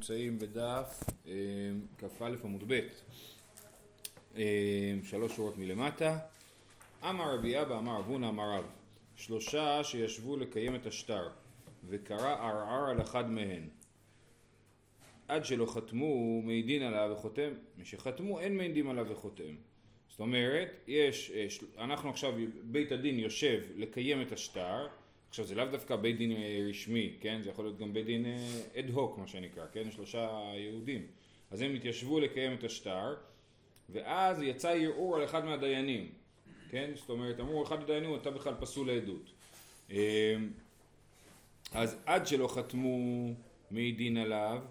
נמצאים בדף אה, כ"א עמוד ב', אה, שלוש שורות מלמטה. אמר רבי אבא אמר אבונה אמר רב, שלושה שישבו לקיים את השטר, וקרא ערער על אחד מהן. עד שלא חתמו מעידין עליו וחותם, משחתמו אין מעידים עליו וחותם. זאת אומרת, יש, אנחנו עכשיו, בית הדין יושב לקיים את השטר, עכשיו זה לאו דווקא בית דין אה, רשמי, כן? זה יכול להיות גם בית דין אד אה, הוק מה שנקרא, כן? שלושה יהודים. אז הם התיישבו לקיים את השטר, ואז יצא ערעור על אחד מהדיינים, כן? זאת אומרת, אמרו אחד הדיינים אתה בכלל פסול לעדות. אה, אז עד שלא חתמו מעידין עליו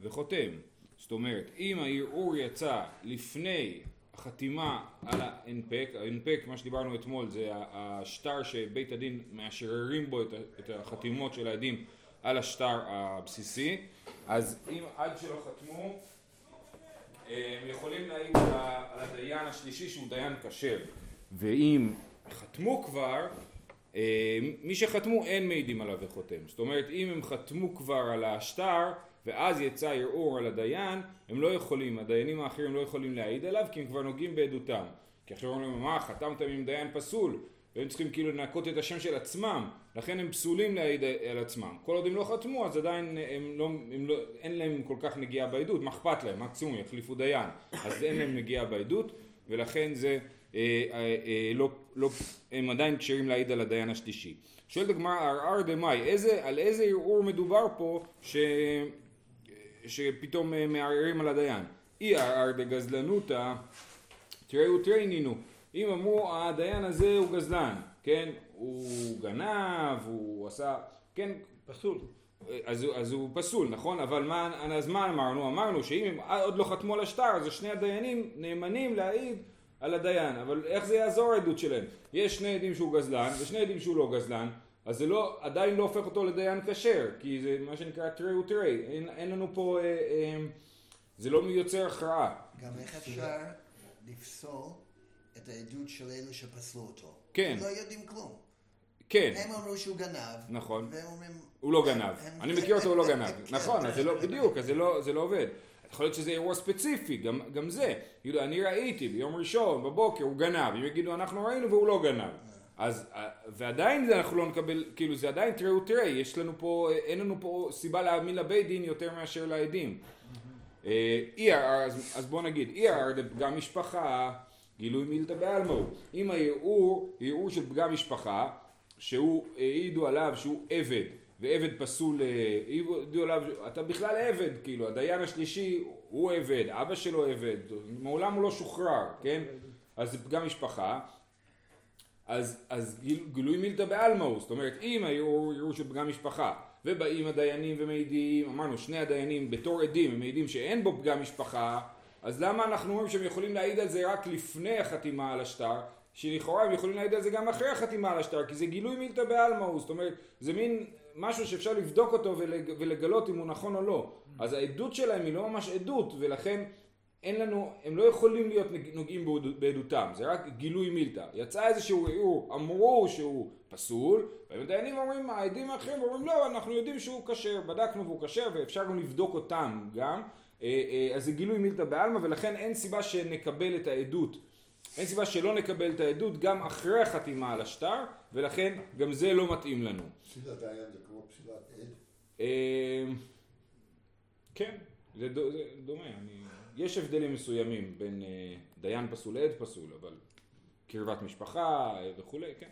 וחותם. זאת אומרת, אם הערעור יצא לפני החתימה על ההנפק, ההנפק מה שדיברנו אתמול זה השטר שבית הדין מאשררים בו את החתימות של העדים על השטר הבסיסי. אז אם עד שלא חתמו הם יכולים להעיד על הדיין השלישי שהוא דיין כשר. ואם חתמו כבר מי שחתמו אין מעידים עליו וחותם. זאת אומרת אם הם חתמו כבר על השטר ואז יצא ערעור על הדיין, הם לא יכולים, הדיינים האחרים לא יכולים להעיד עליו כי הם כבר נוגעים בעדותם. כי עכשיו אומרים, מה, חתמתם עם דיין פסול, והם צריכים כאילו לנקות את השם של עצמם, לכן הם פסולים להעיד על עצמם. כל עוד הם לא חתמו, אז עדיין הם לא, הם לא, אין להם כל כך נגיעה בעדות, מה אכפת להם, מקסימום יחליפו דיין, אז אין להם נגיעה בעדות, ולכן זה, אה, אה, אה, לא, לא, הם עדיין כשרים להעיד על הדיין השלישי. שואלת הגמרא, ערער דמאי, על איזה ערעור מדובר פה ש... שפתאום אה, מערערים על הדיין. אי ערער דגזלנותא, תראו תראינינו. אם אמרו הדיין הזה הוא גזלן, כן? הוא גנב, הוא עשה, כן? פסול. אז, אז הוא פסול, נכון? אבל מה, אז מה אמרנו? אמרנו שאם הם עוד לא חתמו על השטר, אז שני הדיינים נאמנים להעיד על הדיין. אבל איך זה יעזור העדות שלהם? יש שני עדים שהוא גזלן ושני עדים שהוא לא גזלן. אז זה לא, עדיין לא הופך אותו לדיין כשר, כי זה מה שנקרא תרי ותרי, אין, אין לנו פה, אה, אה, זה לא יוצר הכרעה. גם איך אפשר לפסול את העדות של אלו שפסלו אותו? כן. הם לא יודעים כלום. כן. הם אמרו שהוא גנב. נכון. והם אומרים... הוא לא גנב. אני מכיר אותו, הוא לא גנב. נכון, אז זה לא, בדיוק, אז זה לא, זה לא עובד. יכול להיות שזה אירוע ספציפי, גם, גם זה. יגידו, אני ראיתי ביום ראשון, בבוקר, הוא גנב. אם יגידו, אנחנו ראינו והוא לא גנב. אז, אה, ועדיין אנחנו לא נקבל, כאילו זה עדיין תראה ותראה, יש לנו פה, אין לנו פה סיבה להאמין לבית דין יותר מאשר לעדים. אה, אי אז, אז בוא נגיד, אי ערער דפגם משפחה, גילוי מילתא בעלמא אם הערעור, ערעור של פגם משפחה, שהוא, העידו עליו שהוא עבד, ועבד פסול, אה, העידו עליו, אתה בכלל עבד, כאילו, הדיין השלישי הוא עבד, אבא שלו עבד, מעולם הוא לא שוחרר, כן? אז זה פגם משפחה. אז, אז גילוי מילתא בעלמאו, זאת אומרת אם היו ערעור של פגם משפחה ובאים הדיינים ומעידים, אמרנו שני הדיינים בתור עדים הם מעידים שאין בו פגם משפחה אז למה אנחנו אומרים שהם יכולים להעיד על זה רק לפני החתימה על השטר שלכאורה הם יכולים להעיד על זה גם אחרי החתימה על השטר כי זה גילוי מילתא בעלמאו זאת אומרת זה מין משהו שאפשר לבדוק אותו ולג, ולגלות אם הוא נכון או לא. אז העדות שלהם היא לא ממש עדות ולכן אין לנו, הם לא יכולים להיות נוגעים בעדותם, זה רק גילוי מילתא. יצא איזשהו ערעור, אמרו שהוא פסול, והדיינים אומרים, העדים האחרים אומרים לא, אנחנו יודעים שהוא כשר, בדקנו והוא כשר ואפשרנו לבדוק אותם גם, אה, אה, אז זה גילוי מילתא בעלמא ולכן אין סיבה שנקבל את העדות, אין סיבה שלא נקבל את העדות גם אחרי החתימה על השטר, ולכן גם זה לא מתאים לנו. פסילת דיין זה כמו פסילת עד? אה, כן, זה דומה, אני... יש הבדלים מסוימים בין אה, דיין פסול לעד פסול, אבל קרבת משפחה אה, וכולי, כן.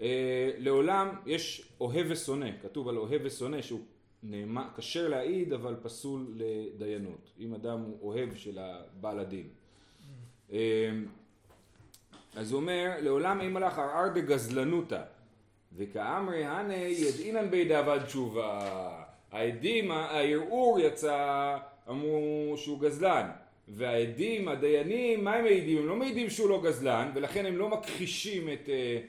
אה, לעולם יש אוהב ושונא, כתוב על אוהב ושונא שהוא נאמר, כשר להעיד אבל פסול לדיינות, אם אדם הוא אוהב של בעל הדין. אז הוא אומר, לעולם אין מלאך ערער דגזלנותא, וכאמרי הנה ידעינן בידי עבד תשובה. העדים, הערעור יצא אמרו שהוא גזלן. והעדים, הדיינים, מה הם מעידים? הם לא מעידים שהוא לא גזלן ולכן הם לא מכחישים את, אה,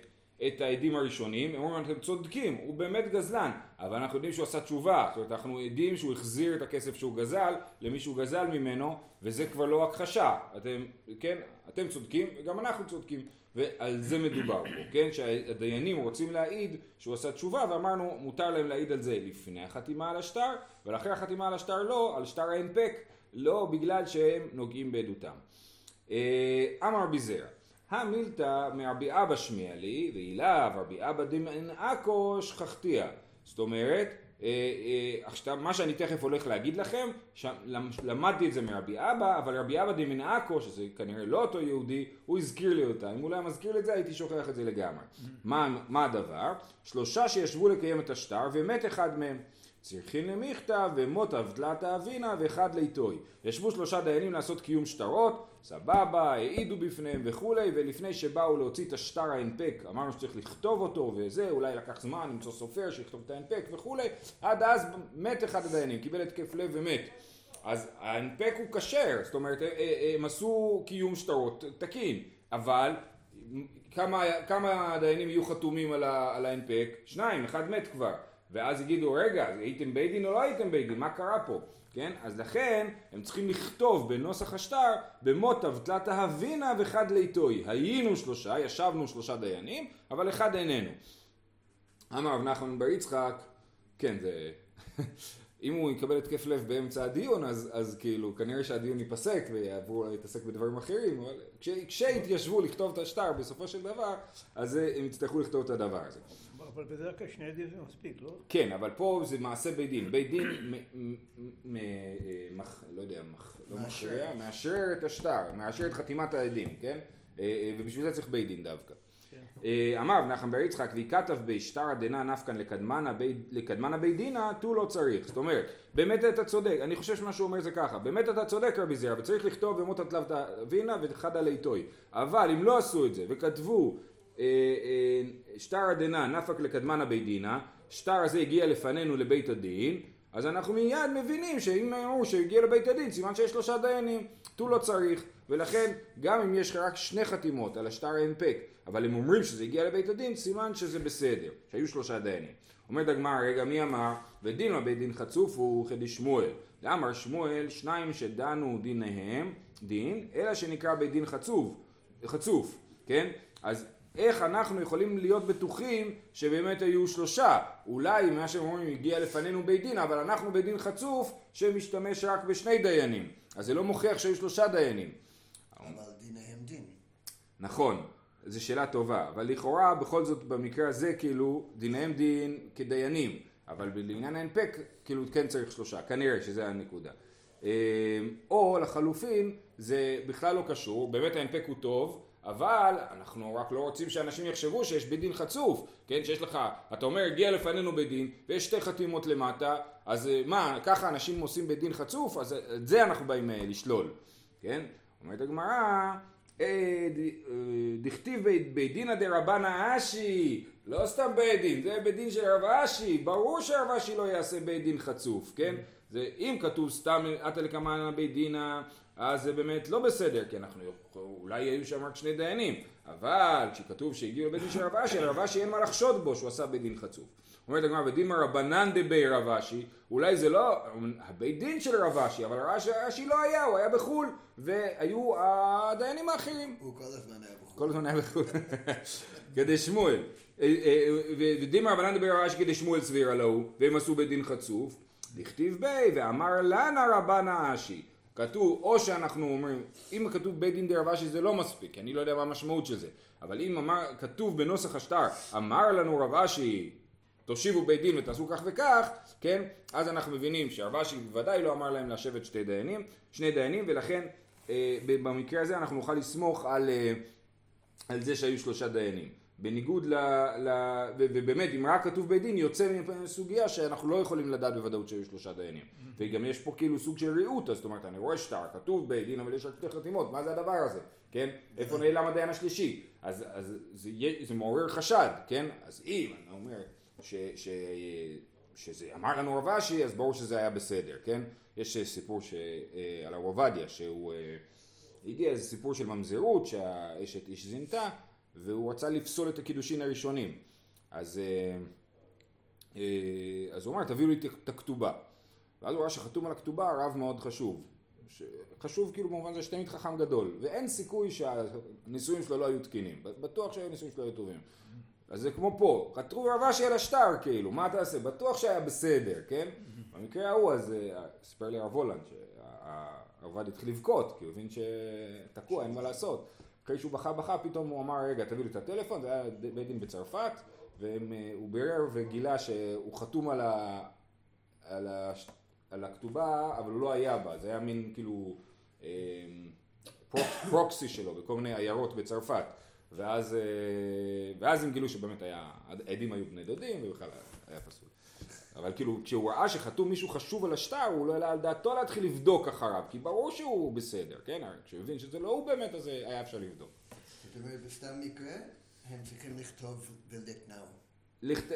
את העדים הראשונים. הם אומרים אתם צודקים, הוא באמת גזלן אבל אנחנו יודעים שהוא עשה תשובה, זאת אומרת אנחנו יודעים שהוא החזיר את הכסף שהוא גזל למי שהוא גזל ממנו, וזה כבר לא הכחשה, אתם, כן, אתם צודקים וגם אנחנו צודקים, ועל זה מדובר פה, כן, שהדיינים רוצים להעיד שהוא עשה תשובה, ואמרנו מותר להם להעיד על זה לפני החתימה על השטר, ולאחרי החתימה על השטר לא, על שטר ההנפק, לא בגלל שהם נוגעים בעדותם. אה, אמר ביזר, המילתא מרבי אבא שמיע לי, ואילאו רבי אבא דמען עכו שכחתיה. זאת אומרת, אה, אה, עכשיו, מה שאני תכף הולך להגיד לכם, למדתי את זה מרבי אבא, אבל רבי אבא דמען עכו, שזה כנראה לא אותו יהודי, הוא הזכיר לי אותה. אם הוא לא היה מזכיר לי את זה, הייתי שוכח את זה לגמרי. מה, מה הדבר? שלושה שישבו לקיים את השטר, ומת אחד מהם. צריכין למכתב ומוטב תלת אבינה ואחד ליטוי. ישבו שלושה דיינים לעשות קיום שטרות, סבבה, העידו בפניהם וכולי, ולפני שבאו להוציא את השטר ההנפק, אמרנו שצריך לכתוב אותו וזה, אולי לקח זמן למצוא סופר שיכתוב את ההנפק וכולי, עד אז מת אחד הדיינים, קיבל התקף לב ומת. אז ההנפק הוא כשר, זאת אומרת אה, אה, הם עשו קיום שטרות תקין, אבל כמה, כמה דיינים יהיו חתומים על ההנפק? שניים, אחד מת כבר. ואז יגידו, רגע, הייתם בית דין או לא הייתם בית דין? מה קרה פה? כן? אז לכן הם צריכים לכתוב בנוסח השטר במוטב תלת אהבינה וחד ליטוי. היינו שלושה, ישבנו שלושה דיינים, אבל אחד איננו. אמר רב נחמן בר יצחק, כן זה... אם הוא יקבל התקף לב באמצע הדיון, אז, אז כאילו, כנראה שהדיון ייפסק ויעברו להתעסק בדברים אחרים, אבל כש, כשיתיישבו לכתוב את השטר בסופו של דבר, אז הם יצטרכו לכתוב את הדבר הזה. אבל בדרך כלל שני עדים זה מספיק, לא? כן, אבל פה זה מעשה בית דין. בית דין, לא יודע, לא מכריע, מאשר את השטר, מאשר את חתימת העדים, כן? אה, אה, ובשביל זה צריך בית דין דווקא. כן. אה, אמר נחמן בר יצחק, וכתב בשטר דנא נפקן לקדמנה בית דינא, תו לא צריך. זאת אומרת, באמת אתה צודק, אני חושב שמה שהוא אומר זה ככה, באמת אתה צודק רבי זירא, וצריך לכתוב במות התלת אבינה וחד עלי תוי. אבל אם לא עשו את זה, וכתבו אה, אה, שטר דנא נפק לקדמנה בית דינא, שטר הזה הגיע לפנינו לבית הדין, אז אנחנו מיד מבינים שאם אמרו שהגיע לבית הדין, סימן שיש שלושה דיינים, תו לא צריך, ולכן גם אם יש רק שני חתימות על השטר ההנפק, אבל הם אומרים שזה הגיע לבית הדין, סימן שזה בסדר, שהיו שלושה דיינים. אומרת הגמרא, רגע מי אמר, ודין מה בית דין חצוף הוא חידי שמואל. ואמר שמואל, שניים שדנו דיניהם, דין, אלא שנקרא בית דין חצוף, חצוף, כן? אז איך אנחנו יכולים להיות בטוחים שבאמת היו שלושה? אולי מה שהם אומרים הגיע לפנינו בית דין, אבל אנחנו בית דין חצוף שמשתמש רק בשני דיינים. אז זה לא מוכיח שהיו שלושה דיינים. אבל דיניהם דין. נכון, זו שאלה טובה, אבל לכאורה בכל זאת במקרה הזה כאילו דיניהם דין כדיינים, אבל לעניין ההנפק כאילו כן צריך שלושה, כנראה שזה הנקודה. אה, או לחלופין זה בכלל לא קשור, באמת ההנפק הוא טוב, אבל אנחנו רק לא רוצים שאנשים יחשבו שיש בית דין חצוף, כן, שיש לך, אתה אומר הגיע לפנינו בית דין ויש שתי חתימות למטה, אז אה, מה, ככה אנשים עושים בית דין חצוף? אז אה, את זה אנחנו באים אה, לשלול, כן? אומרת הגמרא, דכתיב בית דינא דרבנא אשי, לא סתם בית דין, זה בית דין של רב אשי, ברור שרב אשי לא יעשה בית דין חצוף, כן? זה אם כתוב סתם עתה לקמאנה בית דינא אז זה באמת לא בסדר, כי אנחנו, אולי היו שם רק שני דיינים, אבל כשכתוב שהגיעו לבית דין של רב אשי, רב אשי אין מה לחשוד בו שהוא עשה בית דין חצוף. אומרת הגמרא, בדין רבנן דבי רב אשי, אולי זה לא הבית דין של רב אשי, אבל רב אשי לא היה, הוא היה בחו"ל, והיו הדיינים האחרים. הוא כל הזמן היה בחו"ל. כל הזמן היה בחו"ל. כדי שמואל. אה, אה, ודין רבנן דבי רב אשי כדי שמואל סביר הלאו, והם עשו בית דין חצוף. דכתיב בי, ואמר לנה רבנה אשי. כתוב, או שאנחנו אומרים, אם כתוב בית דין דרבה שזה לא מספיק, כי אני לא יודע מה המשמעות של זה, אבל אם אמר, כתוב בנוסח השטר, אמר לנו רב אשי, תושיבו בית דין ותעשו כך וכך, כן, אז אנחנו מבינים שרב אשי בוודאי לא אמר להם לשבת שתי דיינים, שני דיינים, ולכן אה, במקרה הזה אנחנו נוכל לסמוך על, אה, על זה שהיו שלושה דיינים. בניגוד ל... ל ובאמת, אם רק כתוב בית דין, יוצא מסוגיה שאנחנו לא יכולים לדעת בוודאות שהיו שלושה דיינים. Mm-hmm. וגם יש פה כאילו סוג של ריהוט, זאת אומרת, אני רואה שטר, כתוב בית דין, אבל יש רק שתי חתימות, מה זה הדבר הזה, כן? איפה נעלם הדיין השלישי? אז, אז זה, זה מעורר חשד, כן? אז אם אני אומר ש, ש, שזה אמר לנו רב אשי, אז ברור שזה היה בסדר, כן? יש סיפור ש, אה, על הרב עובדיה, שהוא אה, הגיע איזה סיפור של ממזרות, שהאשת איש זינתה, והוא רצה לפסול את הקידושין הראשונים. אז, אה, אה, אז הוא אמר תביאו לי את הכתובה. ואז הוא ראה שחתום על הכתובה רב מאוד חשוב. ש- חשוב כאילו במובן זה שתמיד חכם גדול, ואין סיכוי שהנישואים שלו לא היו תקינים, בטוח שהנישואים שלו היו טובים. אז זה כמו פה, כתבו רב אשי על השטר כאילו, מה תעשה? בטוח שהיה בסדר, כן? במקרה ההוא אז אה, סיפר לי הרב הולנד שהרבד התחיל לבכות, כי הוא הבין שתקוע, אין מה לעשות. אחרי שהוא בכה בכה, פתאום הוא אמר, רגע, תביא לי את הטלפון, זה היה בית דין בצרפת, והוא בירר וגילה שהוא חתום על, ה, על, ה, על הכתובה, אבל הוא לא היה בה, זה היה מין כאילו אה, פרוק, פרוקסי שלו בכל מיני עיירות בצרפת. ואז, אה, ואז הם גילו שבאמת היה, העדים היו בני דודים ובכלל היה פסול. אבל כאילו כשהוא ראה שחתום מישהו חשוב על השטר הוא לא העלה על דעתו להתחיל לבדוק אחריו כי ברור שהוא בסדר, כן? הרי כשהוא הבין שזה לא הוא באמת אז היה אפשר לבדוק. זאת אומרת, בסתם מקרה, הם צריכים לכתוב נאו. לכת...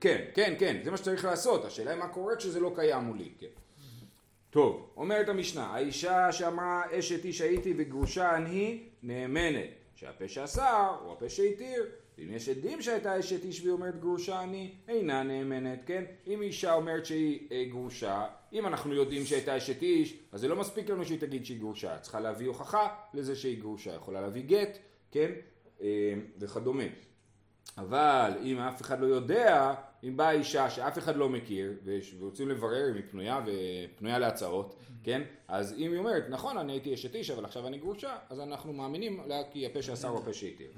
כן, כן, כן, זה מה שצריך לעשות, השאלה היא מה קורה כשזה לא קיים מולי, כן. טוב, אומרת המשנה, האישה שאמרה אשת איש הייתי וגרושה אני נאמנת, שהפה שאסר הוא הפה שהתיר, ואם יש עדים שהייתה אשת איש והיא אומרת גרושה אני, אינה נאמנת, כן? אם אישה אומרת שהיא אה, גרושה, אם אנחנו יודעים שהייתה אשת איש, אז זה לא מספיק לנו שהיא תגיד שהיא גרושה, צריכה להביא הוכחה לזה שהיא גרושה, יכולה להביא גט, כן? אה, וכדומה. אבל אם אף אחד לא יודע, אם באה אישה שאף אחד לא מכיר ורוצים לברר אם היא פנויה ופנויה להצעות, כן? אז אם היא אומרת, נכון אני הייתי אשת איש אבל עכשיו אני גרושה, אז אנחנו מאמינים לה כי הפה שאסר הוא הפה שהתיר.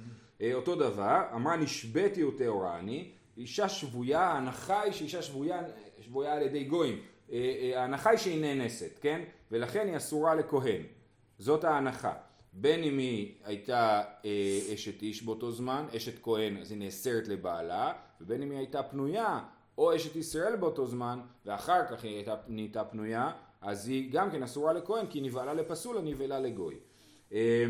אה, אותו דבר, אמרה נשבתי וטהורה אני, אישה שבויה, ההנחה היא שאישה שבויה, שבויה על ידי גויים, אה, אה, ההנחה היא שהיא נאנסת, כן? ולכן היא אסורה לכהן, זאת ההנחה. בין אם היא הייתה אשת איש באותו זמן, אשת כהן, אז היא נאסרת לבעלה, ובין אם היא הייתה פנויה, או אשת ישראל באותו זמן, ואחר כך היא הייתה, נהייתה פנויה, אז היא גם כן אסורה לכהן, כי היא נבהלה לפסול, נבהלה לגוי. אה,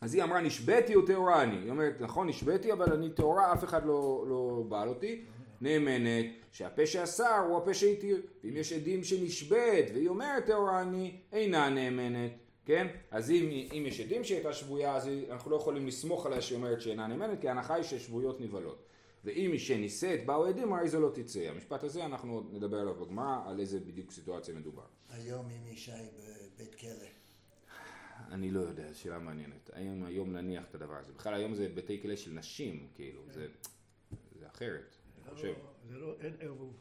אז היא אמרה נשבתי וטהורה אני, היא אומרת נכון נשבתי אבל אני טהורה אף אחד לא, לא בעל אותי, נאמנת שהפה שאסר הוא הפה שהתיר, ואם יש עדים שנשבית והיא אומרת טהורה אני, אינה נאמנת, כן? אז אם, אם יש עדים שהיא הייתה שבויה אז אנחנו לא יכולים לסמוך עליה שהיא אומרת שאינה נאמנת כי ההנחה היא ששבויות נבהלות. ואם שנישאת באו עדים הרי זו לא תצא. המשפט הזה אנחנו נדבר עליו בגמרא על איזה בדיוק סיטואציה מדובר. היום אם אישה היא בבית כלא. אני לא יודע, שאלה מעניינת. האם היום נניח את הדבר הזה? בכלל היום זה בתי כלא של נשים, כאילו, זה, זה אחרת, אני חושב. זה לא, אין ערבוב.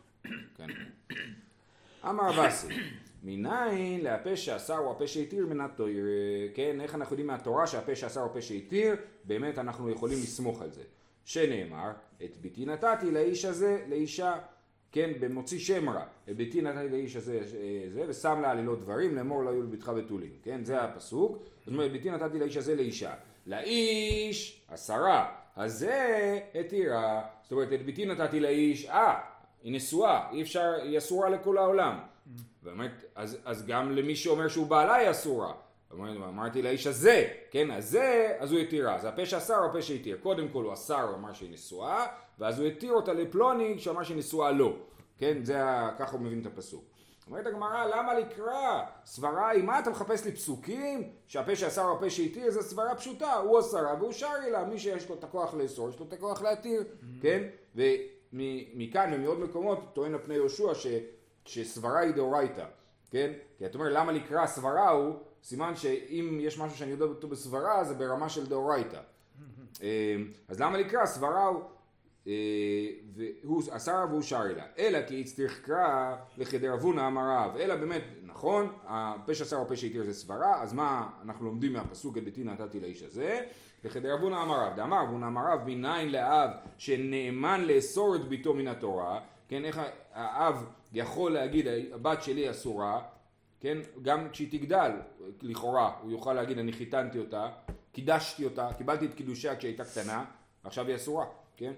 כן. אמר אבסי, מניין להפה שאסר הוא הפה שהתיר מנת תויר, כן, איך אנחנו יודעים מהתורה שהפה שאסר הוא הפה שהתיר, באמת אנחנו יכולים לסמוך על זה. שנאמר, את ביתי נתתי לאיש הזה, לאישה, כן, במוציא שם רע, ביתי נתתי לאיש הזה, אה, זה, ושם לה עלילות דברים, לאמור לא יהיו לביתך בתולים, כן, זה הפסוק, זאת אומרת, ביתי נתתי לאיש הזה לאישה, לאיש עשרה, הזה התירה, זאת אומרת, את ביתי נתתי לאיש, אה, היא נשואה, אי אפשר, היא אסורה לכל העולם. באמת, אז, אז גם למי שאומר שהוא בעלה היא אסורה. אמרתי, אמרתי לאיש הזה, כן, הזה, אז הוא התירה. אז הפה שאסר הוא הפה שהתיר. קודם כל הוא אסר, הוא אמר שהיא נשואה, ואז הוא התיר אותה לפלוני שאמר שהיא נשואה לו. כן, זה, ה- ככה הוא מבין את הפסוק. אומרת הגמרא, למה לקרוא? סברה היא, מה אתה מחפש לי פסוקים? שהפה שאסר הפה שהתיר, זו סברה פשוטה, הוא אסרה והוא שרי לה, מי שיש לו את הכוח לאסור, יש לו את הכוח להתיר, כן? ומכאן ומעוד מקומות טוען על פני יהושע ש, שסברה היא דאורייתא, כן? כי אתה אומר, למה לקרוא סברה הוא, סימן שאם יש משהו שאני יודע אותו בסברה, זה ברמה של דאורייתא. אה, אז למה לקרוא סברה הוא? אה, והוא אסר והוא שרי לה, אלא כי הצטריך קרא לחדרבונה אמר רב, אלא באמת, נכון, הפה שאסר הוא הפה שהתיר זה סברה, אז מה אנחנו לומדים מהפסוק את ביתי נתתי לאיש הזה? לכדרב הונא אמר רב, דאמר רב הונא אמר רב, מניין לאב שנאמן לאסור את בתו מן התורה, כן, איך האב יכול להגיד הבת שלי אסורה, כן, גם כשהיא תגדל, לכאורה, הוא יוכל להגיד אני חיתנתי אותה, קידשתי אותה, קיבלתי את קידושיה כשהייתה קטנה, עכשיו היא אסורה, כן?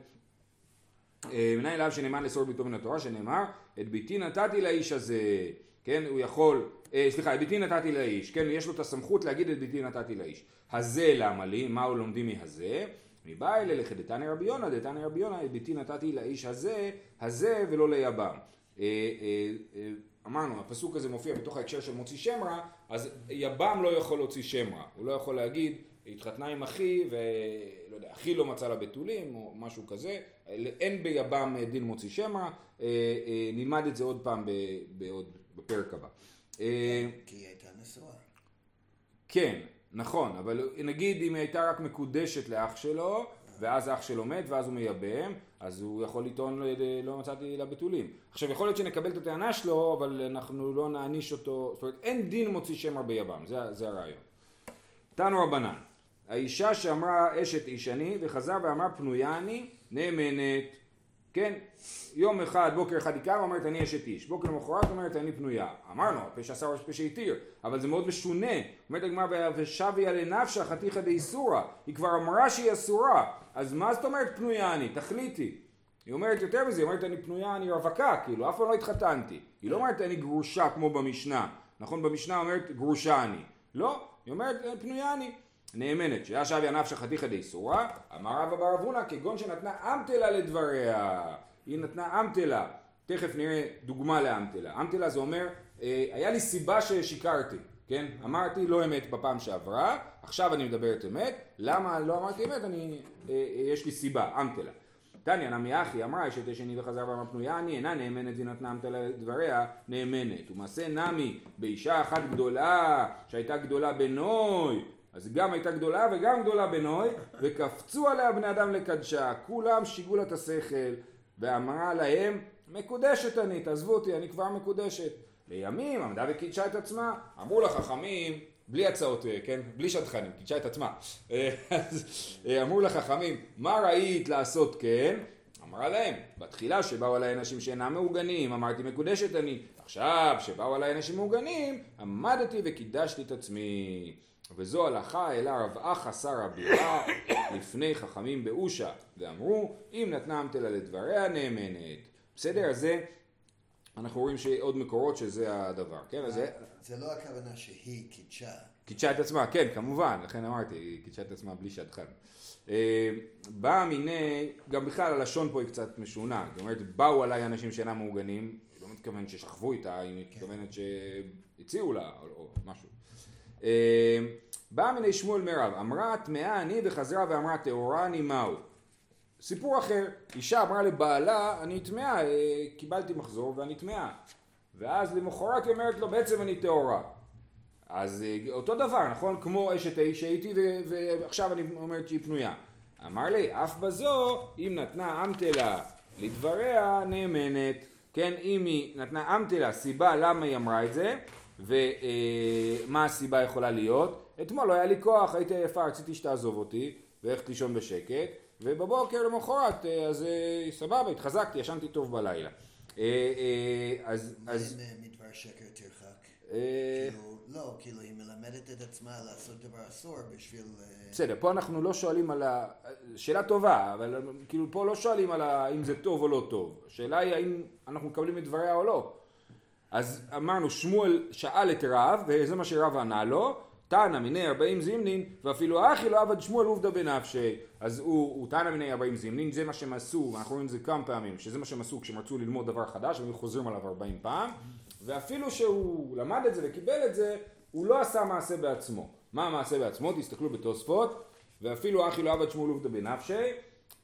אה, מנין לאב שנאמן לאסור בתו מן התורה, שנאמר, את בתי נתתי לאיש הזה, כן, הוא יכול, אה, סליחה, את בתי נתתי לאיש, כן, יש לו את הסמכות להגיד את בתי נתתי לאיש. הזה למה לי, מה הוא לומדים מהזה? מבא אלה לכדתני רבי יונה, דתני רבי יונה, את ביתי נתתי לאיש הזה, הזה ולא ליבם. אה, אה, אה, אמרנו, הפסוק הזה מופיע בתוך ההקשר של מוציא שם רע, אז יבם לא יכול להוציא שם רע. הוא לא יכול להגיד, התחתנה עם אחי, ולא יודע, אחי לא מצא לה בתולים, או משהו כזה. אין ביבם דין מוציא שם רע. אה, אה, נלמד את זה עוד פעם בעוד, בפרק הבא. אה, כי היא הייתה נשואה. כן, נכון, אבל נגיד אם היא הייתה רק מקודשת לאח שלו, ואז אח שלו מת, ואז הוא מייבם, אז הוא יכול לטעון לא, לא מצאתי לה בתולים. עכשיו יכול להיות שנקבל את הטענה שלו, אבל אנחנו לא נעניש אותו, זאת אומרת אין דין מוציא שם רע ביבם, זה, זה הרעיון. תנו רבנן, האישה שאמרה אשת איש אני, וחזר ואמרה פנויה אני, נאמנת. כן, יום אחד, בוקר אחד היא קמה, אומרת אני אשת איש, בוקר למחרת אומרת אני פנויה. אמרנו, פשע שר פשע התיר, אבל זה מאוד משונה. אומרת הגמרא, ושביה לנפשה חתיכא דאיסורא, היא כבר אמרה שהיא אסורה, אז מה זאת אומרת פנויה אני? תחליטי. היא אומרת יותר מזה, היא אומרת אני פנויה, אני רווקה, כאילו, אף פעם לא התחתנתי. היא לא אומרת אני גרושה כמו במשנה, נכון? במשנה אומרת גרושה אני. לא, היא אומרת פנויה אני. נאמנת, שהיה שביה נפשה חתיכא דאיסורא, אמר רבא בר אבונה, כגון שנתנה אמתלה לדבריה. היא נתנה אמתלה. תכף נראה דוגמה לאמתלה. אמתלה זה אומר, אה, היה לי סיבה ששיקרתי, כן? אמרתי לא אמת בפעם שעברה, עכשיו אני מדברת אמת. למה לא אמרתי אמת? אני, אה, אה, יש לי סיבה, אמתלה. תניא נמי אחי אמרה אשת אשני וחזר ואמר פנויה אני אינה נאמנת והיא נתנה אמתלה לדבריה נאמנת ומעשה נמי באישה אחת גדולה שהייתה גדולה בנוי אז גם הייתה גדולה וגם גדולה בנוי וקפצו עליה בני אדם לקדשה כולם שיגעו לה את השכל ואמרה להם מקודשת אני תעזבו אותי אני כבר מקודשת לימים עמדה וקידשה את עצמה אמרו לחכמים בלי הצעות, אה, כן? בלי שדכנים, קידשה את עצמה. אה, אז אה, אמרו לחכמים, מה ראית לעשות כן? אמרה להם, בתחילה שבאו עליי אנשים שאינם מעוגנים, אמרתי מקודשת אני. עכשיו, שבאו עליי אנשים מעוגנים, עמדתי וקידשתי את עצמי. וזו הלכה אלא רב אחא שר הבירה לפני חכמים באושה, ואמרו, אם נתנה אמתלה לדבריה נאמנת. בסדר? אז זה, אנחנו רואים שעוד מקורות שזה הדבר, כן? אז זה... זה לא הכוונה שהיא קידשה. קידשה את עצמה, כן, כמובן, לכן אמרתי, היא קידשה את עצמה בלי שדכן. אה, באה מיני, גם בכלל הלשון פה היא קצת משונה, זאת אומרת, באו עליי אנשים שאינם מעוגנים, היא לא מתכוונת ששכבו איתה, היא מתכוונת שהציעו לה, או משהו. אה, באה מיני שמואל מירב, אמרה טמאה אני וחזרה ואמרה טהורה אני מהו. סיפור אחר, אישה אמרה לבעלה, אני טמאה, אה, קיבלתי מחזור ואני טמאה. ואז למחרת היא אומרת לו, בעצם אני טהורה. אז אה, אותו דבר, נכון? כמו אשת האיש שהייתי ועכשיו אני אומרת שהיא פנויה. אמר לי, אף בזו, אם נתנה אמתלה לדבריה, נאמנת. כן, אם היא נתנה אמתלה, סיבה למה היא אמרה את זה, ומה הסיבה יכולה להיות? אתמול לא היה לי כוח, הייתי עייפה, רציתי שתעזוב אותי, ואיך לישון בשקט, ובבוקר למחרת, אה, אז אה, סבבה, התחזקתי, ישנתי טוב בלילה. אה, אז, מדבר שקר תרחק? כאילו, לא, כאילו היא מלמדת את עצמה לעשות דבר אסור בשביל... בסדר, פה אנחנו לא שואלים על ה... שאלה טובה, אבל כאילו פה לא שואלים על ה... אם זה טוב או לא טוב. השאלה היא האם אנחנו מקבלים את דבריה או לא. אז אמרנו, שמואל שאל את רב, וזה מה שרב ענה לו, תנא מיני ארבעים זימנין, ואפילו אחי לא עבד שמואל עובדא בנפשי. אז הוא, הוא תנא מיני ארבעים זימנין, זה מה שהם עשו, ואנחנו רואים את זה כמה פעמים, שזה מה שהם עשו כשהם רצו ללמוד דבר חדש, והם חוזרים עליו ארבעים פעם, ואפילו שהוא למד את זה וקיבל את זה, הוא לא עשה מעשה בעצמו. מה המעשה בעצמו? תסתכלו בתוספות, ואפילו אחי לא עבד שמואל עובדא בנפשי,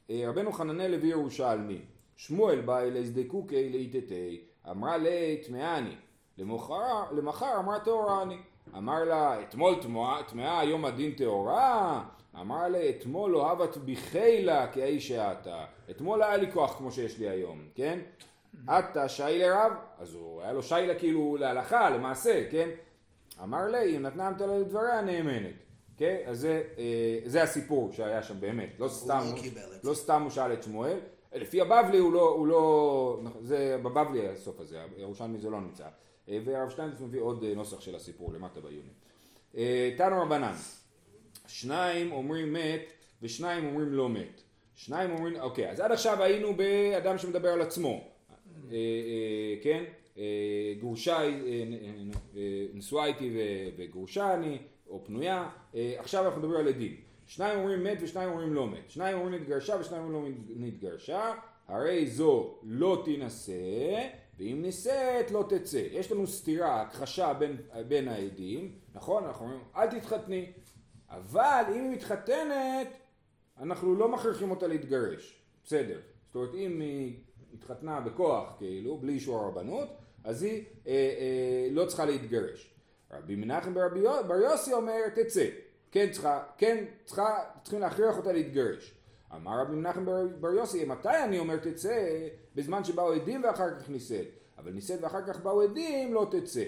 אה, רבנו חננאל הביא ירושלמי, שמואל בא אלי זדקוקי לאיתתי, אמרה לי טמאני, למחר, למחר אמרה טהורני, אמר לה אתמול טמאה, טמאה היום הדין טהורה, אמר לה אתמול לא אהבת בחילה כאיש שאתה, אתמול היה לי כוח כמו שיש לי היום, כן? אתה שי לרב, אז הוא היה לו שיילה כאילו להלכה, למעשה, כן? אמר לי, אם נתנה אמתלה לדבריה נאמנת. כן? אז זה, אה, זה הסיפור שהיה שם באמת. לא סתם, לא לא סתם הוא שאל את שמואל. לפי הבבלי הוא לא, הוא לא, זה בבבלי הסוף הזה, ירושלמי זה לא נמצא. אה, והרב שטיינדרס מביא עוד אה, נוסח של הסיפור למטה בעיונים. אה, תנו רבנן, שניים אומרים מת ושניים אומרים לא מת. שניים אומרים, אוקיי, אז עד עכשיו היינו באדם שמדבר על עצמו. כן? גרושה, אה, אה, נשואה איתי וגרושה אני, או פנויה, עכשיו אנחנו מדברים על עדים. שניים אומרים מת ושניים אומרים לא מת. שניים אומרים נתגרשה ושניים אומרים לא נתגרשה, הרי זו לא תינשא, ואם נישאת לא תצא. יש לנו סתירה, הכחשה בין, בין העדים, נכון? אנחנו אומרים אל תתחתני, אבל אם היא מתחתנת אנחנו לא מכריחים אותה להתגרש, בסדר. זאת אומרת אם היא התחתנה בכוח כאילו, בלי אישור הרבנות, אז היא אה, אה, לא צריכה להתגרש. רבי מנחם ברבי בר יוסי אומר תצא, כן צריכה, כן צריכה, צריכים להכריח אותה להתגרש. אמר רבי מנחם בר, בר יוסי, מתי אני אומר תצא? בזמן שבאו עדים ואחר כך נישאת. אבל נישאת ואחר כך באו עדים, לא תצא.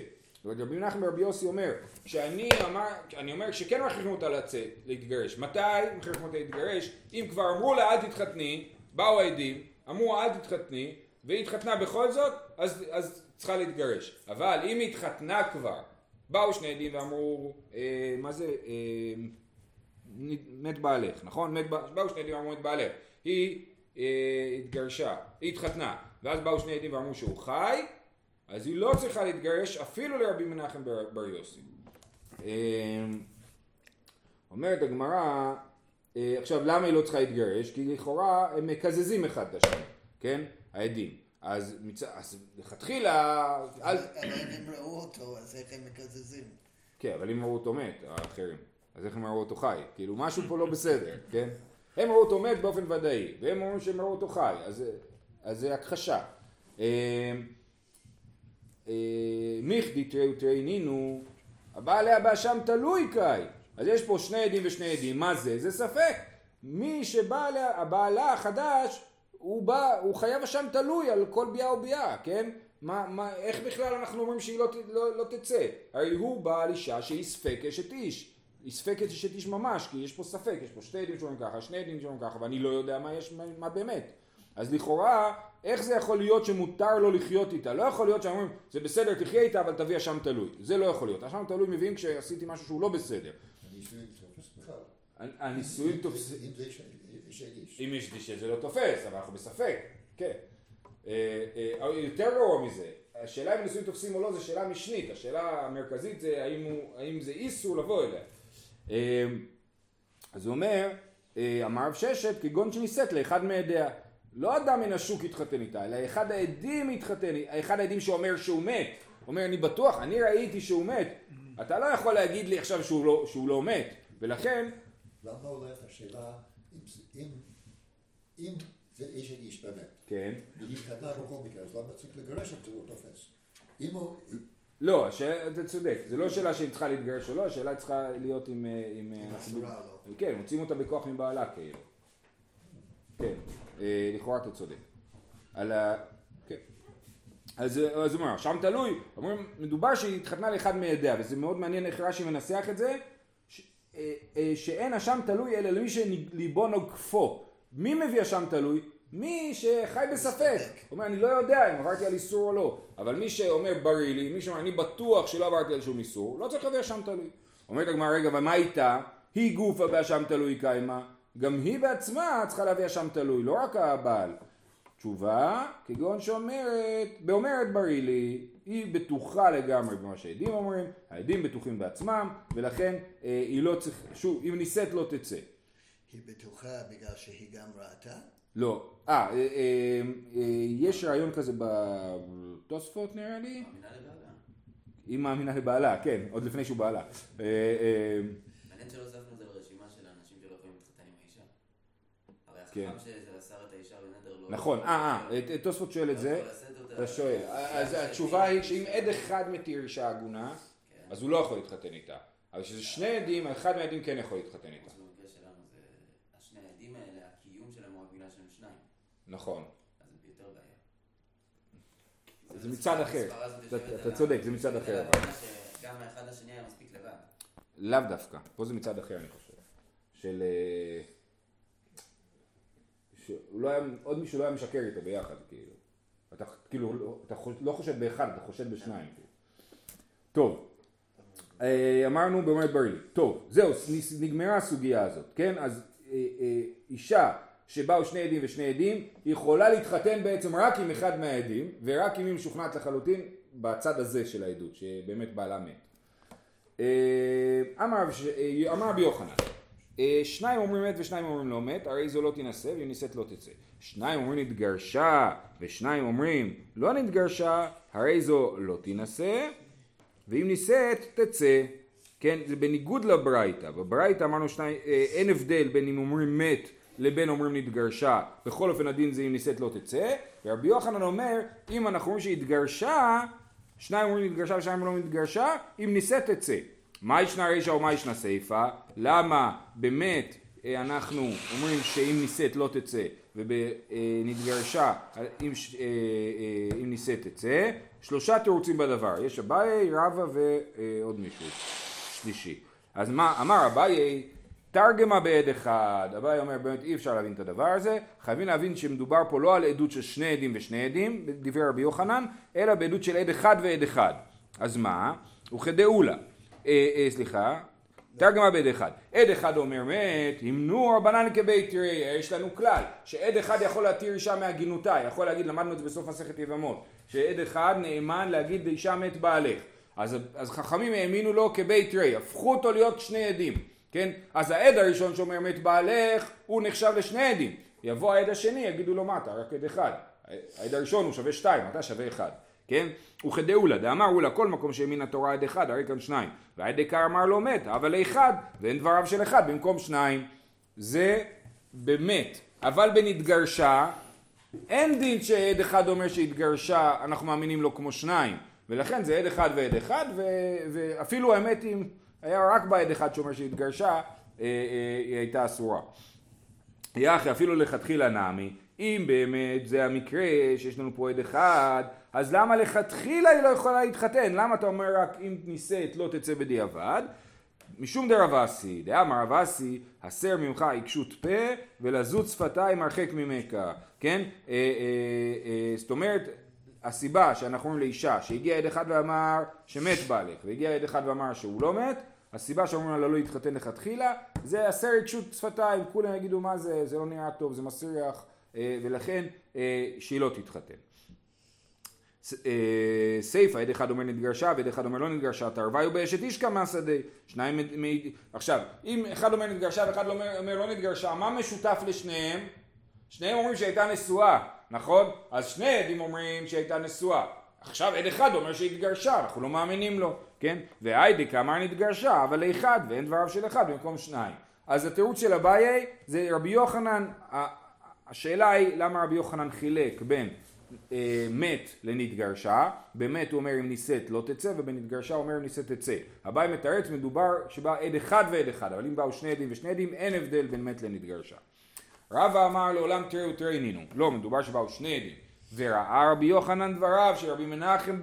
רבי מנחם ברבי יוסי אומר, שאני אמר, אני אומר שכן מכריחים אותה לצאת, להתגרש. מתי מכריחים אותה להתגרש? אם כבר אמרו לה אל תתחתני, באו העדים, אמרו אל תתחתני, והיא התחתנה בכל זאת, אז, אז צריכה להתגרש. אבל אם היא התחתנה כבר, באו שני עדים ואמרו, אה, מה זה, אה, מת בעלך, נכון? מת, באו שני עדים ואמרו מת בעלך. היא אה, התגרשה, היא התחתנה, ואז באו שני עדים ואמרו שהוא חי, אז היא לא צריכה להתגרש אפילו לרבי מנחם בר, בר יוסי. אה, אומרת הגמרא, אה, עכשיו למה היא לא צריכה להתגרש? כי לכאורה הם מקזזים אחד את השני, כן? העדים. אז, לכתחילה. אבל אם הם ראו אותו, אז איך הם מקזזים? כן, אבל אם ראו אותו מת, האחרים, אז איך הם ראו אותו חי? כאילו, משהו פה לא בסדר, כן? הם ראו אותו מת באופן ודאי, והם אומרים שהם ראו אותו חי, אז, אז זה הכחשה. אה, אה, מיכדי תראו תראינינו, הבעל היה באשם תלוי קאי. אז יש פה שני עדים ושני עדים, מה זה? זה ספק. מי שבא, לה- הבעלה החדש, הוא בא, הוא חייב אשם תלוי על כל ביאה וביאה, כן? מה, מה, איך בכלל אנחנו אומרים שהיא לא, לא, לא תצא? הרי הוא בעל אישה שהיא ספק אשת איש. היא ספק אשת איש ממש, כי יש פה ספק, יש פה שתי עדים שאומרים ככה, שני עדים שאומרים ככה, ואני לא יודע מה יש, מה, מה באמת. אז לכאורה, איך זה יכול להיות שמותר לו לחיות איתה? לא יכול להיות שאומרים, זה בסדר, תחיה איתה, אבל תביא אשם תלוי. זה לא יכול להיות. אשם תלוי מביאים כשעשיתי משהו שהוא לא בסדר. הנישואים תופסים... זה איש איש. אם יש שזה לא תופס, אבל אנחנו בספק, כן. אה, אה, יותר גרוע מזה, השאלה אם נישואים תופסים או לא זו שאלה משנית, השאלה המרכזית זה האם, הוא, האם זה איסור לבוא אליה. אה, אז הוא אומר, אה, אמר רב ששת כגון שנישאת לאחד מעדיה. לא אדם מן השוק יתחתן איתה, אלא אחד העדים יתחתן, אחד העדים שאומר שהוא מת. אומר, אני בטוח, אני ראיתי שהוא מת. אתה לא יכול להגיד לי עכשיו שהוא לא, שהוא לא מת. ולכן, למה הולך השאלה, אם זה- אם- זה איש באמת, כן. והיא התחתנה בכל מקרה, אז למה צריך לגרש זה לא תופס? אם הוא, לא, אתה צודק, זה לא שאלה שהיא צריכה להתגרש או לא, השאלה צריכה להיות עם... אה, עם אה, אסורה לו. כן, מוצאים אותה בכוח מבעלה כאילו. כן, אה, לכאורה אתה צודק. על ה... כן. אז הוא אומר, שם תלוי, אומרים, מדובר שהיא התחתנה לאחד מעדיה, וזה מאוד מעניין איך רש"י מנסח את זה, אה, אה, שאין אשם תלוי אלא למי שליבו נוגפו. מי מביא אשם תלוי? מי שחי בספק. הוא אומר, אני לא יודע אם עברתי על איסור או לא, אבל מי שאומר בריא לי, מי שאומר, אני בטוח שלא עברתי על שום איסור, לא צריך להביא אשם תלוי. אומרת הגמרא, רגע, ומה איתה? היא גופה באשם תלוי קיימה. גם היא בעצמה צריכה להביא אשם תלוי, לא רק הבעל. תשובה, כגון שאומרת, באומרת בריא לי, היא בטוחה לגמרי במה שהעדים אומרים, העדים בטוחים בעצמם, ולכן אה, היא לא צריכה, שוב, אם נישאת לא תצא. היא בטוחה בגלל שהיא גם ראתה? לא. אה, אה, אה, אה, יש רעיון כזה בתוספות נראה לי? מאמינה לבעלה. היא מאמינה לבעלה, כן, עוד לפני שהוא בעלה. אה, אה, מעניין שלא הוספנו את זה לרשימה של האנשים שלא יכולים להתחתן עם האישה. הרי כן. החכם שזה אסר את האישה בנדר לא... נכון, אה, אה, אה, תוספות שואל את זה. אתה שואל. אז התשובה היא שאם עד אחד מתיר אישה עגונה, כן. אז הוא לא יכול להתחתן איתה. אבל כשזה שני עדים, אחד מהעדים כן יכול להתחתן איתה. אז במקרה שלנו זה... השני העדים האלה, הקיום שלהם הוא רק בגלל שהם שניים. נכון. אז זה יותר בעיה. זה מצד אחר. אתה- צודק, זה מצד אחר, שגם האחד לשני היה מספיק לבד. לאו דווקא, פה זה מצד אחר אני חושב. של... אה, שהוא לא היה, עוד מישהו לא היה משקר איתו ביחד, כאילו. אתה כאילו, אתה חוש- לא חושד באחד, אתה חושד בשניים. כאילו. טוב, אה, אמרנו באומרת ברילי. טוב, זהו, נגמרה הסוגיה הזאת, כן? אז אה, אה, אישה שבאו שני עדים ושני עדים, היא יכולה להתחתן בעצם רק עם אחד מהעדים, ורק אם היא משוכנעת לחלוטין בצד הזה של העדות, שבאמת בעלה מת. אמר רבי יוחנן, שניים אומרים מת ושניים אומרים לא מת, הרי זו לא תינשא ואם נישאת לא תצא. שניים אומרים נתגרשה ושניים אומרים לא נתגרשה, הרי זו לא תינשא ואם נישאת תצא. כן, זה בניגוד לברייתא. בברייתא אמרנו שניים, אה, אין הבדל בין אם אומרים מת לבין אומרים נתגרשה, בכל אופן הדין זה אם נישאת לא תצא, ורבי יוחנן אומר, אם אנחנו אומרים שהתגרשה, שניים אומרים נתגרשה ושניים אומרים נתגרשה, אם נישאת תצא. מה ישנה רישא ומה ישנה סיפא? למה באמת אה, אנחנו אומרים שאם נישאת לא תצא, ובנתגרשה אם, ש- אה, אה, אם נישאת תצא? שלושה תירוצים בדבר, יש אביי, רבא ועוד מישהו שלישי. אז מה, אמר אביי, תרגמה בעד אחד, אביי אומר באמת אי אפשר להבין את הדבר הזה, חייבים להבין שמדובר פה לא על עדות של שני עדים ושני עדים, דברי רבי יוחנן, אלא בעדות של עד אחד ועד אחד. אז מה? וכדאולה, אה, אה, סליחה, תרגמה בעד אחד. עד אחד אומר מת, המנו רבנן כבית תראי, יש לנו כלל, שעד אחד יכול להתיר אישה מהגינותה, יכול להגיד, למדנו את זה בסוף מסכת יבמות, שעד אחד נאמן להגיד לאישה מת בעלך. אז, אז חכמים האמינו לו כבית תראי, הפכו אותו להיות שני עדים, כן? אז העד הראשון שאומר מת בעלך, הוא נחשב לשני עדים. יבוא העד השני, יגידו לו מה אתה רק עד אחד. העד הראשון הוא שווה שתיים, אתה שווה אחד. כן? וכדאולה, דאמר אולה כל מקום שהאמין התורה עד אחד, הרי כאן שניים. והעד עיקר אמר לו מת, אבל לאחד, ואין דבריו של אחד במקום שניים. זה באמת. אבל בנתגרשה, אין דין שעד אחד אומר שהתגרשה, אנחנו מאמינים לו כמו שניים. ולכן זה עד אחד ועד אחד, ו- ואפילו האמת אם היה רק בעד אחד שאומר שהתגרשה, אה, אה, היא הייתה אסורה. יחי אפילו לכתחילה נמי, אם באמת זה המקרה שיש לנו פה עד אחד, אז למה לכתחילה היא לא יכולה להתחתן? למה אתה אומר רק אם נישאת לא תצא בדיעבד? משום דרב אסי, דאמר רב אסי, הסר ממך עיקשות פה ולזות שפתיים הרחק ממך, כן? אה, אה, אה, זאת אומרת, הסיבה שאנחנו אומרים לאישה שהגיע עד אחד ואמר שמת בעלך, והגיע עד אחד ואמר שהוא לא מת, הסיבה שאומרים לה לא להתחתן לכתחילה, זה הסר עיקשות שפתיים, כולם יגידו מה זה, זה לא נראה טוב, זה מסריח, אה, ולכן אה, שהיא לא תתחתן. אה, סיפא, עד אחד אומר נתגרשה ועד אחד אומר לא נתגרשה, תרוויו באשת איש כמה שדה. שניים, מ- עכשיו, אם אחד אומר נתגרשה ואחד לא אומר, לא נתגרשה, מה משותף לשניהם? שניהם אומרים שהייתה נשואה, נכון? אז שני עדים אומרים שהייתה נשואה. עכשיו עד אחד אומר שהתגרשה, אנחנו לא מאמינים לו, כן? והיידיק אמר נתגרשה, אבל לאחד, ואין דבריו של אחד במקום שניים. אז התירוץ של אביי זה רבי יוחנן, השאלה היא למה רבי יוחנן חילק בין מת לנתגרשה, באמת הוא אומר אם נישאת לא תצא ובנתגרשה הוא אומר אם נישאת תצא. אביי מתרץ מדובר שבא עד אחד ועד אחד, אבל אם באו שני עדים ושני עדים אין הבדל בין מת לנתגרשה. רבא אמר לעולם תראו תראי נינו, לא מדובר שבאו שני עדים. וראה רבי יוחנן דבריו של רבי מנחם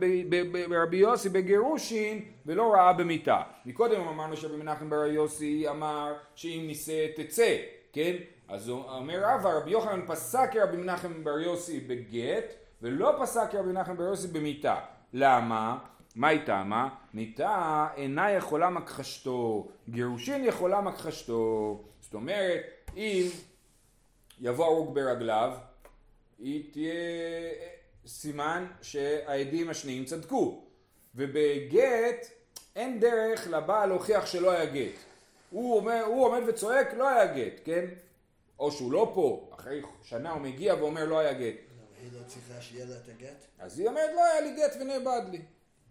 ברבי יוסי בגירושין ולא ראה במיתה. מקודם אמרנו שרבי מנחם ברבי יוסי אמר שאם נישא תצא, כן? אז הוא אומר רבא רבי יוחנן פסק כרבי מנחם בר יוסי בגט ולא פסק כרבי מנחם בר יוסי במיתה. למה? מה היא טעמה? מיתה אינה יכולה מכחשתו, גירושין יכולה מכחשתו. זאת אומרת, אם יבוא הרוג ברגליו, היא תהיה סימן שהעדים השניים צדקו. ובגט אין דרך לבעל להוכיח שלא היה גט. הוא, אומר, הוא עומד וצועק לא היה גט, כן? או שהוא לא פה, אחרי שנה הוא מגיע ואומר לא היה גט. אבל היא לא צריכה שיהיה לה את הגט? אז היא אומרת לא היה לי גט ונאבד לי,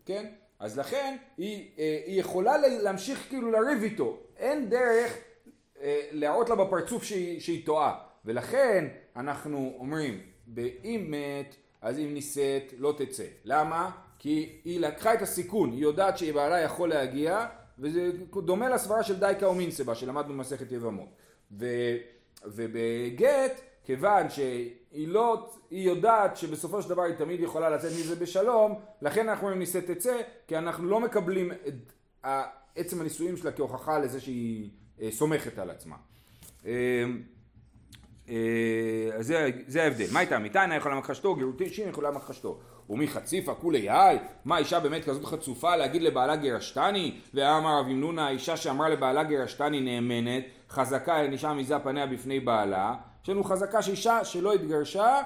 כן? אז לכן היא, אה, היא יכולה להמשיך כאילו לריב איתו, אין דרך אה, להראות לה בפרצוף שהיא, שהיא טועה, ולכן אנחנו אומרים, אם מת, אז אם נישאת לא תצא. למה? כי היא לקחה את הסיכון, היא יודעת שבעלה יכול להגיע, וזה דומה לסברה של דייקה אומינסבה שלמדנו במסכת יבמות. ו, ובגט, כיוון שהיא לא, היא יודעת שבסופו של דבר היא תמיד יכולה לצאת מזה בשלום, לכן אנחנו אומרים נישאת תצא, כי אנחנו לא מקבלים את עצם הנישואים שלה כהוכחה לזה שהיא אה, סומכת על עצמה. אה, אה, אז זה, זה ההבדל. מה הייתה? מיתה אינה יכולה מכחשתו, גירושין יכולה מכחשתו. ומי חציפה כולי היי? מה אישה באמת כזאת חצופה להגיד לבעלה גרשתני? ואמר רב ימנונה, האישה שאמרה לבעלה גרשתני נאמנת, חזקה הענישה מזה פניה בפני בעלה. יש לנו חזקה שאישה שלא התגרשה,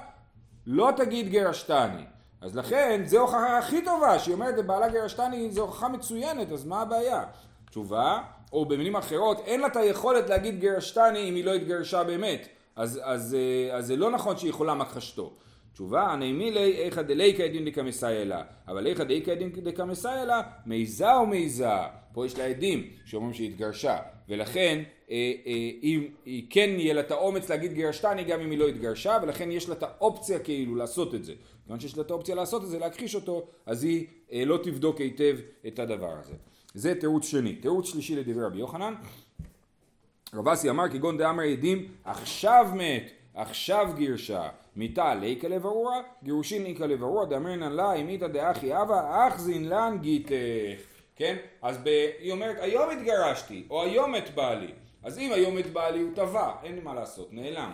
לא תגיד גרשתני. אז לכן, זו ההוכחה הכי טובה, שהיא אומרת לבעלה גרשתני, זו הוכחה מצוינת, אז מה הבעיה? תשובה, או במילים אחרות, אין לה את היכולת להגיד גירשתני אם היא לא התגרשה באמת. אז, אז, אה, אז זה לא נכון שהיא יכולה מכחשתו. תשובה, הנעימילי איכא דליקא דין דקמסאי לה, אבל איכא דאיכא דין דקמסאי לה, מעיזה או מעיזה? פה יש לה עדים שאומרים שהיא התגרשה, ולכן אה, אה, אם היא כן יהיה לה את האומץ להגיד גירשתני גם אם היא לא התגרשה, ולכן יש לה את האופציה כאילו לעשות את זה. כיוון שיש לה את האופציה לעשות את זה, להכחיש אותו, אז היא אה, לא תבדוק היטב את הדבר הזה. זה תירוץ שני. תירוץ שלישי לדברי רבי יוחנן, רב אסי אמר כגון דאמר עדים עכשיו מת, עכשיו גירשה, מיתה ליקה לברורה, גירושין איקה לברורה, דאמרינן לה אימיתא דאחי אבא, אחזין לן גיתך, כן? אז ב... היא אומרת היום התגרשתי, או היום מת בעלי, אז אם היום מת בעלי הוא טבע, אין לי מה לעשות, נעלם.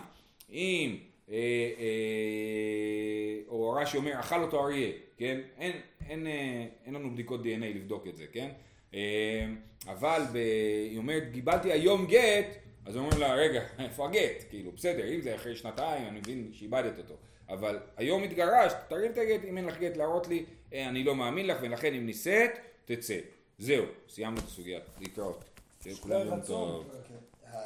אם, אה, אה, או רש"י אומר אכל אותו אריה, כן? אין, אין, אה, אין לנו בדיקות דנ"א לבדוק את זה, כן? אה, אבל ב... היא אומרת קיבלתי היום גט, אז אומרים לה רגע איפה הגט? כאילו בסדר אם זה אחרי שנתיים אני מבין שאיבדת אותו אבל היום התגרשת תרים את הגט אם אין לך גט להראות לי אה, אני לא מאמין לך ולכן אם נישאת תצא זהו סיימנו את הסוגיה להתראות. שיהיה לכולם יום טוב. אוקיי.